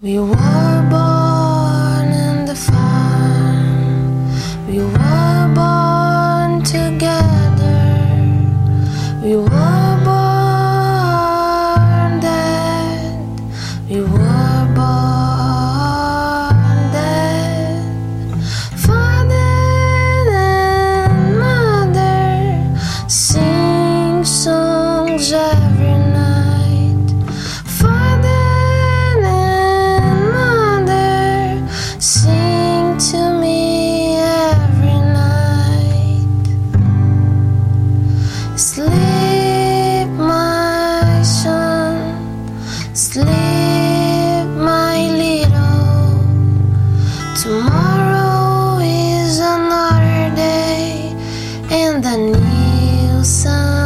We were born in the farm. We were born together. We were born dead. We were born dead. Father and mother sing songs every night. Sleep, my son, sleep, my little. Tomorrow is another day, and the new sun.